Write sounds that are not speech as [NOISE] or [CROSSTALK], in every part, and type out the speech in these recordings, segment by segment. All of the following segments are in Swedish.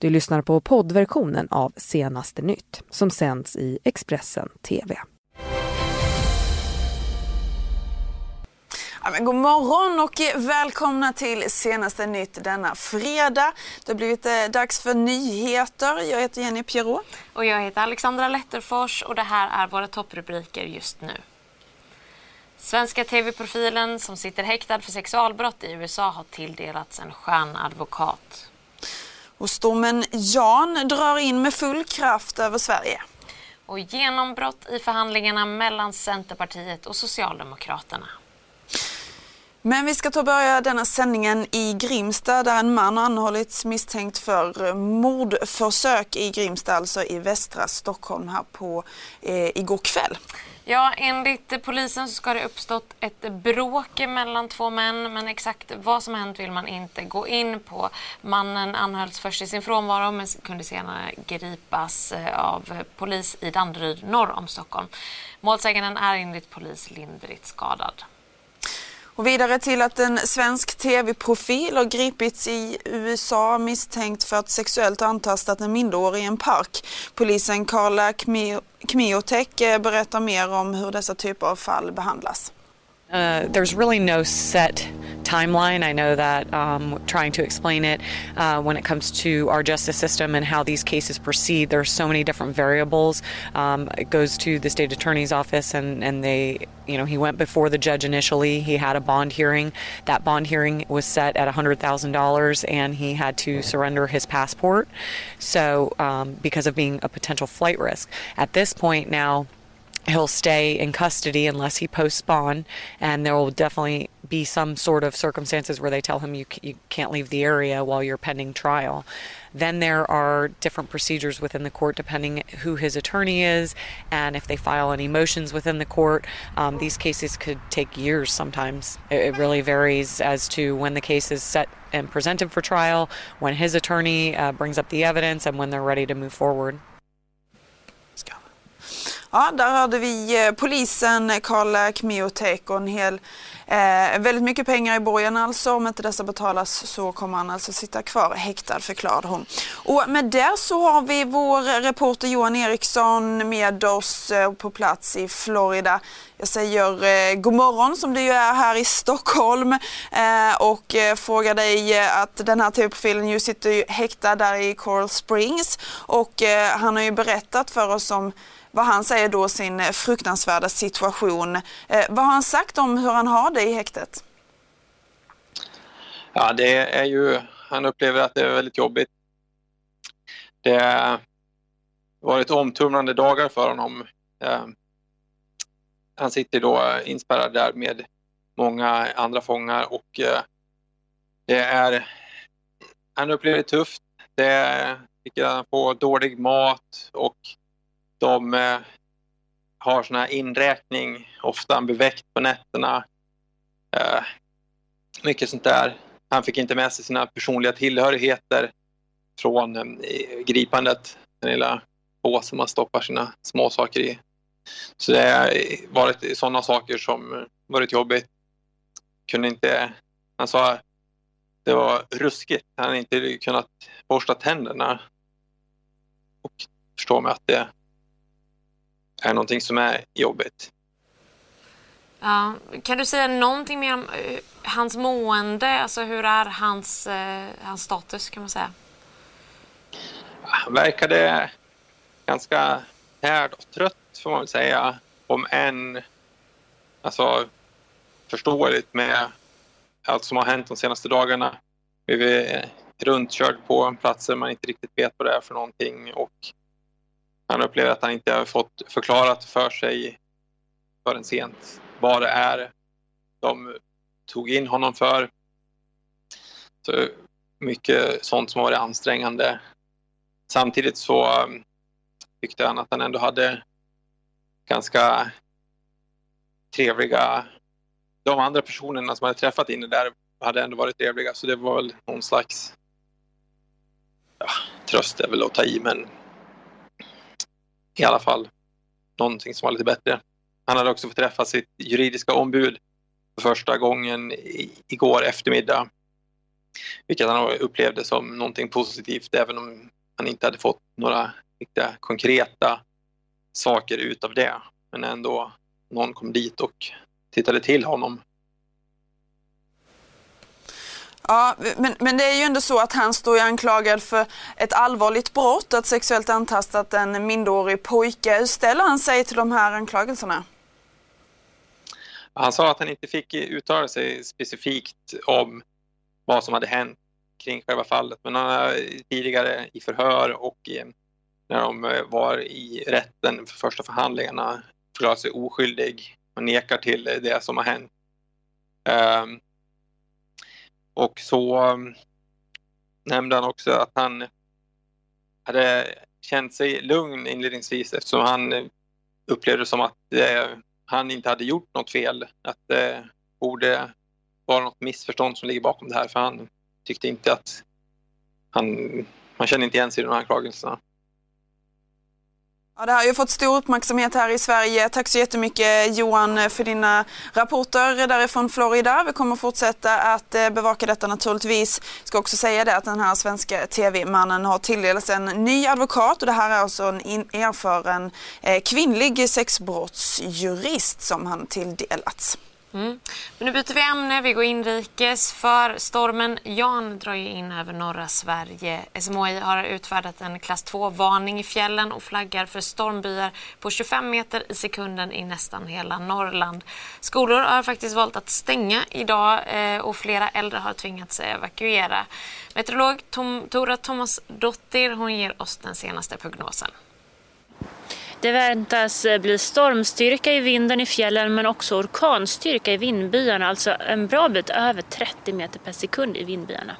Du lyssnar på poddversionen av Senaste nytt som sänds i Expressen TV. Ja, men god morgon och välkomna till senaste nytt denna fredag. Det har blivit eh, dags för nyheter. Jag heter Jenny Pierrot. Och jag heter Alexandra Letterfors och det här är våra topprubriker just nu. Svenska tv-profilen som sitter häktad för sexualbrott i USA har tilldelats en stjärnadvokat. Och stormen Jan drar in med full kraft över Sverige. Och genombrott i förhandlingarna mellan Centerpartiet och Socialdemokraterna. Men vi ska ta och börja denna sändningen i Grimsta där en man anhållits misstänkt för eh, mordförsök i Grimsta, alltså i västra Stockholm här på eh, igår kväll. Ja, enligt polisen så ska det uppstått ett bråk mellan två män men exakt vad som hänt vill man inte gå in på. Mannen anhölls först i sin frånvaro men kunde senare gripas eh, av polis i Danderyd norr om Stockholm. Målsäganden är enligt polis lindrigt skadad. Och vidare till att en svensk tv-profil har gripits i USA misstänkt för att sexuellt antastat en minderårig i en park. Polisen Karla Kmiotek eh, berättar mer om hur dessa typer av fall behandlas. Uh, there's really no set timeline. I know that um, trying to explain it uh, when it comes to our justice system and how these cases proceed, there are so many different variables. Um, it goes to the state attorney's office, and, and they, you know, he went before the judge initially. He had a bond hearing. That bond hearing was set at $100,000, and he had to surrender his passport. So, um, because of being a potential flight risk. At this point now, he'll stay in custody unless he posts bond, and there will definitely be some sort of circumstances where they tell him you, you can't leave the area while you're pending trial. Then there are different procedures within the court depending who his attorney is and if they file any motions within the court. Um, these cases could take years sometimes. It, it really varies as to when the case is set and presented for trial, when his attorney uh, brings up the evidence, and when they're ready to move forward. Ja, där hade vi eh, polisen, Karl Kmiotek och en hel Eh, väldigt mycket pengar i borgen alltså. Om inte dessa betalas så kommer han alltså sitta kvar häktad förklarade hon. Och med det så har vi vår reporter Johan Eriksson med oss eh, på plats i Florida. Jag säger eh, god morgon som du är här i Stockholm eh, och eh, frågar dig eh, att den här tv-profilen ju sitter ju häktad där i Coral Springs och eh, han har ju berättat för oss om vad han säger då sin fruktansvärda situation. Eh, vad har han sagt om hur han har det i häktet? Ja, det är ju, han upplever att det är väldigt jobbigt. Det har varit omtumlande dagar för honom. Eh, han sitter då inspärrad där med många andra fångar och eh, det är, han upplever det tufft. Det är, han får dålig mat och de eh, har sån här inräkning, ofta en beväckt på nätterna. Eh, mycket sånt där. Han fick inte med sig sina personliga tillhörigheter från eh, gripandet, den lilla påsen man stoppar sina småsaker i. Så det har varit sådana saker som varit jobbigt. Kunde inte, han sa det var ruskigt. Han hade inte kunnat borsta tänderna. Och förstår mig att det är någonting som är jobbigt. Ja, kan du säga någonting mer om uh, hans mående? Alltså hur är hans, uh, hans status kan man säga? Han verkade ganska tärd och trött får man väl säga. Om än alltså, förståeligt med allt som har hänt de senaste dagarna. Vi är runtkörd på platser man inte riktigt vet vad det är för någonting och han upplever att han inte har fått förklarat för sig förrän sent vad det är de tog in honom för. Så mycket sånt som har varit ansträngande. Samtidigt så um, tyckte han att han ändå hade ganska trevliga... De andra personerna som hade träffat inne där hade ändå varit trevliga så det var väl någon slags ja, tröst är väl att ta i men i alla fall någonting som var lite bättre. Han hade också fått träffa sitt juridiska ombud för första gången igår eftermiddag. vilket han upplevde som någonting positivt även om han inte hade fått några riktiga konkreta saker utav det. Men ändå någon kom dit och tittade till honom. Ja, men, men det är ju ändå så att han står anklagad för ett allvarligt brott, att sexuellt antastat en minderårig pojke. Hur ställer han sig till de här anklagelserna? Han sa att han inte fick uttala sig specifikt om vad som hade hänt kring själva fallet. Men han har tidigare i förhör och eh, när de eh, var i rätten för första förhandlingarna förklarat sig oskyldig och nekar till eh, det som har hänt. Um, och så um, nämnde han också att han hade känt sig lugn inledningsvis eftersom han eh, upplevde som att eh, han inte hade gjort något fel. Att det eh, borde vara något missförstånd som ligger bakom det här för han tyckte inte att han, han kände inte igen sig i de här anklagelserna. Ja, det här har ju fått stor uppmärksamhet här i Sverige. Tack så jättemycket Johan för dina rapporter därifrån Florida. Vi kommer fortsätta att eh, bevaka detta naturligtvis. Jag ska också säga det att den här svenska tv-mannen har tilldelats en ny advokat och det här är alltså en erfaren eh, kvinnlig sexbrottsjurist som han tilldelats. Mm. Men nu byter vi ämne, vi går inrikes för stormen Jan drar ju in över norra Sverige. SMHI har utfärdat en klass 2-varning i fjällen och flaggar för stormbyar på 25 meter i sekunden i nästan hela Norrland. Skolor har faktiskt valt att stänga idag eh, och flera äldre har tvingats evakuera. Meteorolog Tom, Tora Thomas Dottir hon ger oss den senaste prognosen. Det väntas eh, bli stormstyrka i vinden i fjällen men också orkanstyrka i vindbyarna, alltså en bra bit över 30 meter per sekund i vindbyarna.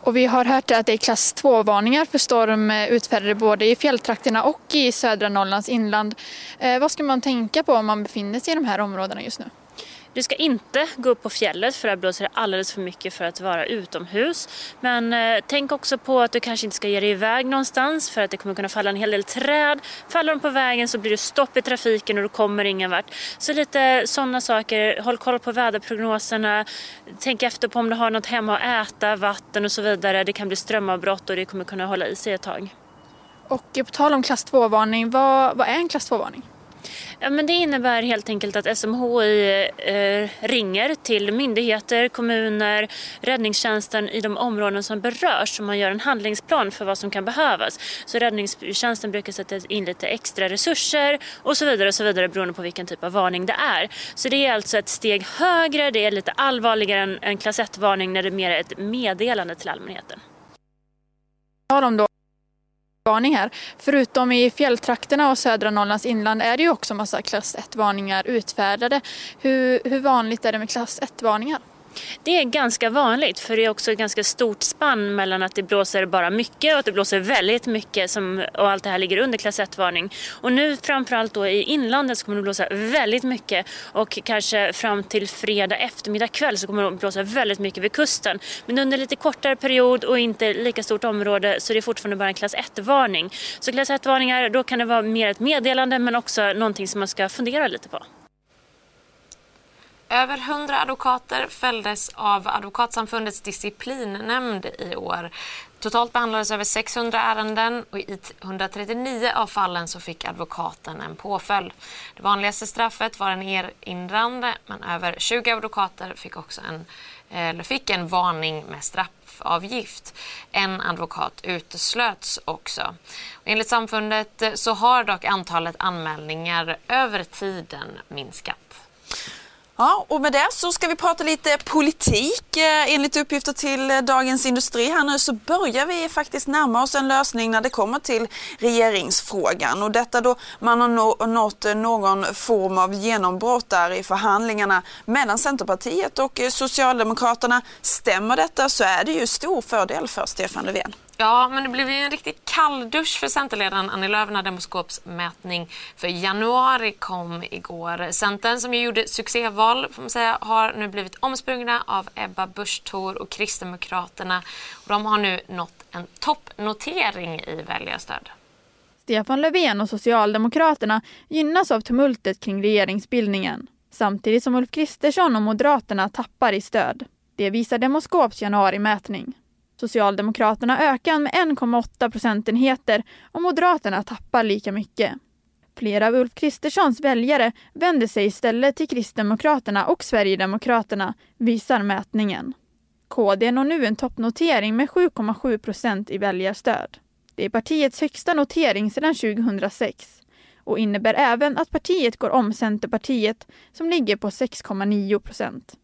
Och vi har hört att det är klass 2-varningar för storm eh, utfärdade både i fjälltrakterna och i södra Norrlands inland. Eh, vad ska man tänka på om man befinner sig i de här områdena just nu? Du ska inte gå upp på fjället för där blåser det alldeles för mycket för att vara utomhus. Men eh, tänk också på att du kanske inte ska ge dig iväg någonstans för att det kommer kunna falla en hel del träd. Faller de på vägen så blir det stopp i trafiken och du kommer ingen vart. Så lite sådana saker. Håll koll på väderprognoserna. Tänk efter på om du har något hemma att äta, vatten och så vidare. Det kan bli strömavbrott och det kommer kunna hålla i sig ett tag. Och på tal om klass 2-varning, vad, vad är en klass 2-varning? Ja, men det innebär helt enkelt att SMHI eh, ringer till myndigheter, kommuner, räddningstjänsten i de områden som berörs så man gör en handlingsplan för vad som kan behövas. Så räddningstjänsten brukar sätta in lite extra resurser och så vidare och så vidare beroende på vilken typ av varning det är. Så det är alltså ett steg högre, det är lite allvarligare än en klass 1-varning när det är mer ett meddelande till allmänheten. Har de då varning här. Förutom i fjälltrakterna och södra Norrlands inland är det ju också massa klass 1-varningar utfärdade. Hur, hur vanligt är det med klass 1-varningar? Det är ganska vanligt för det är också ett ganska stort spann mellan att det blåser bara mycket och att det blåser väldigt mycket som, och allt det här ligger under klass 1-varning. Och nu framförallt då i inlandet så kommer det blåsa väldigt mycket och kanske fram till fredag eftermiddag kväll så kommer det blåsa väldigt mycket vid kusten. Men under lite kortare period och inte lika stort område så det är fortfarande bara en klass 1-varning. Så klass 1-varningar då kan det vara mer ett meddelande men också någonting som man ska fundera lite på. Över 100 advokater fälldes av Advokatsamfundets disciplinnämnd i år. Totalt behandlades över 600 ärenden och i 139 av fallen så fick advokaten en påföljd. Det vanligaste straffet var en erinrande men över 20 advokater fick också en, eller fick en varning med straffavgift. En advokat uteslöts också. Och enligt samfundet så har dock antalet anmälningar över tiden minskat. Ja, och med det så ska vi prata lite politik. Eh, enligt uppgifter till eh, Dagens Industri här nu så börjar vi faktiskt närma oss en lösning när det kommer till regeringsfrågan. Och detta då man har nått eh, någon form av genombrott där i förhandlingarna mellan Centerpartiet och Socialdemokraterna. Stämmer detta så är det ju stor fördel för Stefan Löfven. Ja, men det blev ju en riktigt kalldusch för Centerledaren Annie Lööf när Demoskopsmätning för januari kom igår. Centern, som ju gjorde succéval, får man säga, har nu blivit omsprungna av Ebba Busch Thor och Kristdemokraterna. Och de har nu nått en toppnotering i väljarstöd. Stefan Löfven och Socialdemokraterna gynnas av tumultet kring regeringsbildningen samtidigt som Ulf Kristersson och Moderaterna tappar i stöd. Det visar Demoskops januarimätning. Socialdemokraterna ökar med 1,8 procentenheter och Moderaterna tappar lika mycket. Flera av Ulf Kristerssons väljare vänder sig istället till Kristdemokraterna och Sverigedemokraterna, visar mätningen. KD når nu en toppnotering med 7,7 procent i väljarstöd. Det är partiets högsta notering sedan 2006 och innebär även att partiet går om Centerpartiet som ligger på 6,9 procent.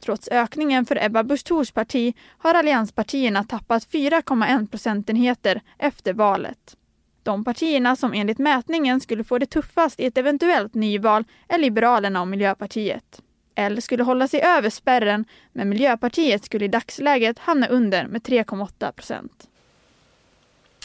Trots ökningen för Ebba Busch Thors parti har allianspartierna tappat 4,1 procentenheter efter valet. De partierna som enligt mätningen skulle få det tuffast i ett eventuellt nyval är Liberalerna och Miljöpartiet. L skulle hålla sig över spärren, men Miljöpartiet skulle i dagsläget hamna under med 3,8 procent.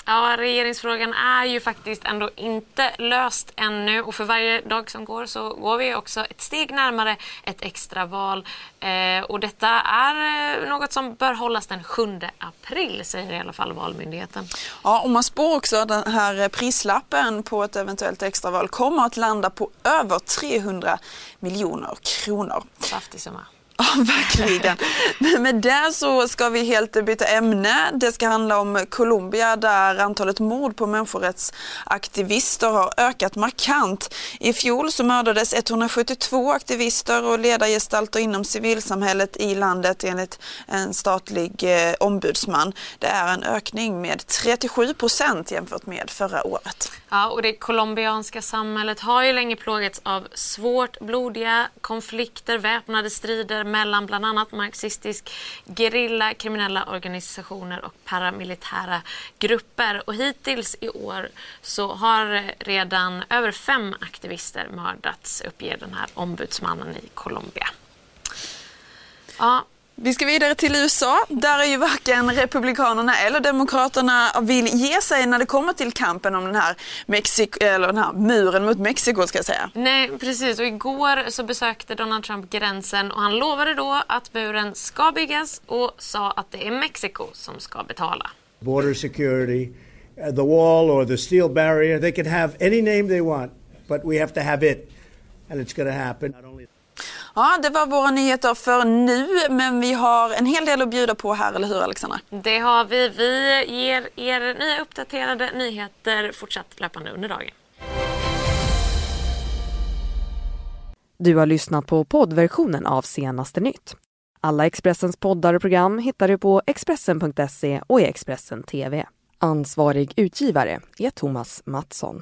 Ja, regeringsfrågan är ju faktiskt ändå inte löst ännu och för varje dag som går så går vi också ett steg närmare ett extraval. Eh, och detta är eh, något som bör hållas den 7 april, säger i alla fall Valmyndigheten. Ja, och man spår också att den här prislappen på ett eventuellt extraval kommer att landa på över 300 miljoner kronor. Saftig summa. [LAUGHS] Ja, verkligen. Men med det så ska vi helt byta ämne. Det ska handla om Colombia där antalet mord på människorättsaktivister har ökat markant. I fjol så mördades 172 aktivister och ledargestalter inom civilsamhället i landet enligt en statlig eh, ombudsman. Det är en ökning med 37 procent jämfört med förra året. Ja, och det colombianska samhället har ju länge plågats av svårt blodiga konflikter, väpnade strider mellan bland annat marxistisk gerilla, kriminella organisationer och paramilitära grupper. Och hittills i år så har redan över fem aktivister mördats, uppger den här ombudsmannen i Colombia. Ja, vi ska vidare till USA. Där är ju varken Republikanerna eller Demokraterna vill ge sig när det kommer till kampen om den här, Mexiko, eller den här muren mot Mexiko. ska jag säga. Nej, precis. Och igår så besökte Donald Trump gränsen och han lovade då att muren ska byggas och sa att det är Mexiko som ska betala. Border security, uh, the wall or the steel barrier, they can have any name they want, but we have to have it. And it's going to happen. Ja, det var våra nyheter för nu, men vi har en hel del att bjuda på här, eller hur Alexandra? Det har vi. Vi ger er nya uppdaterade nyheter fortsatt löpande under dagen. Du har lyssnat på poddversionen av Senaste nytt. Alla Expressens poddar och program hittar du på Expressen.se och i Expressen TV. Ansvarig utgivare är Thomas Mattsson.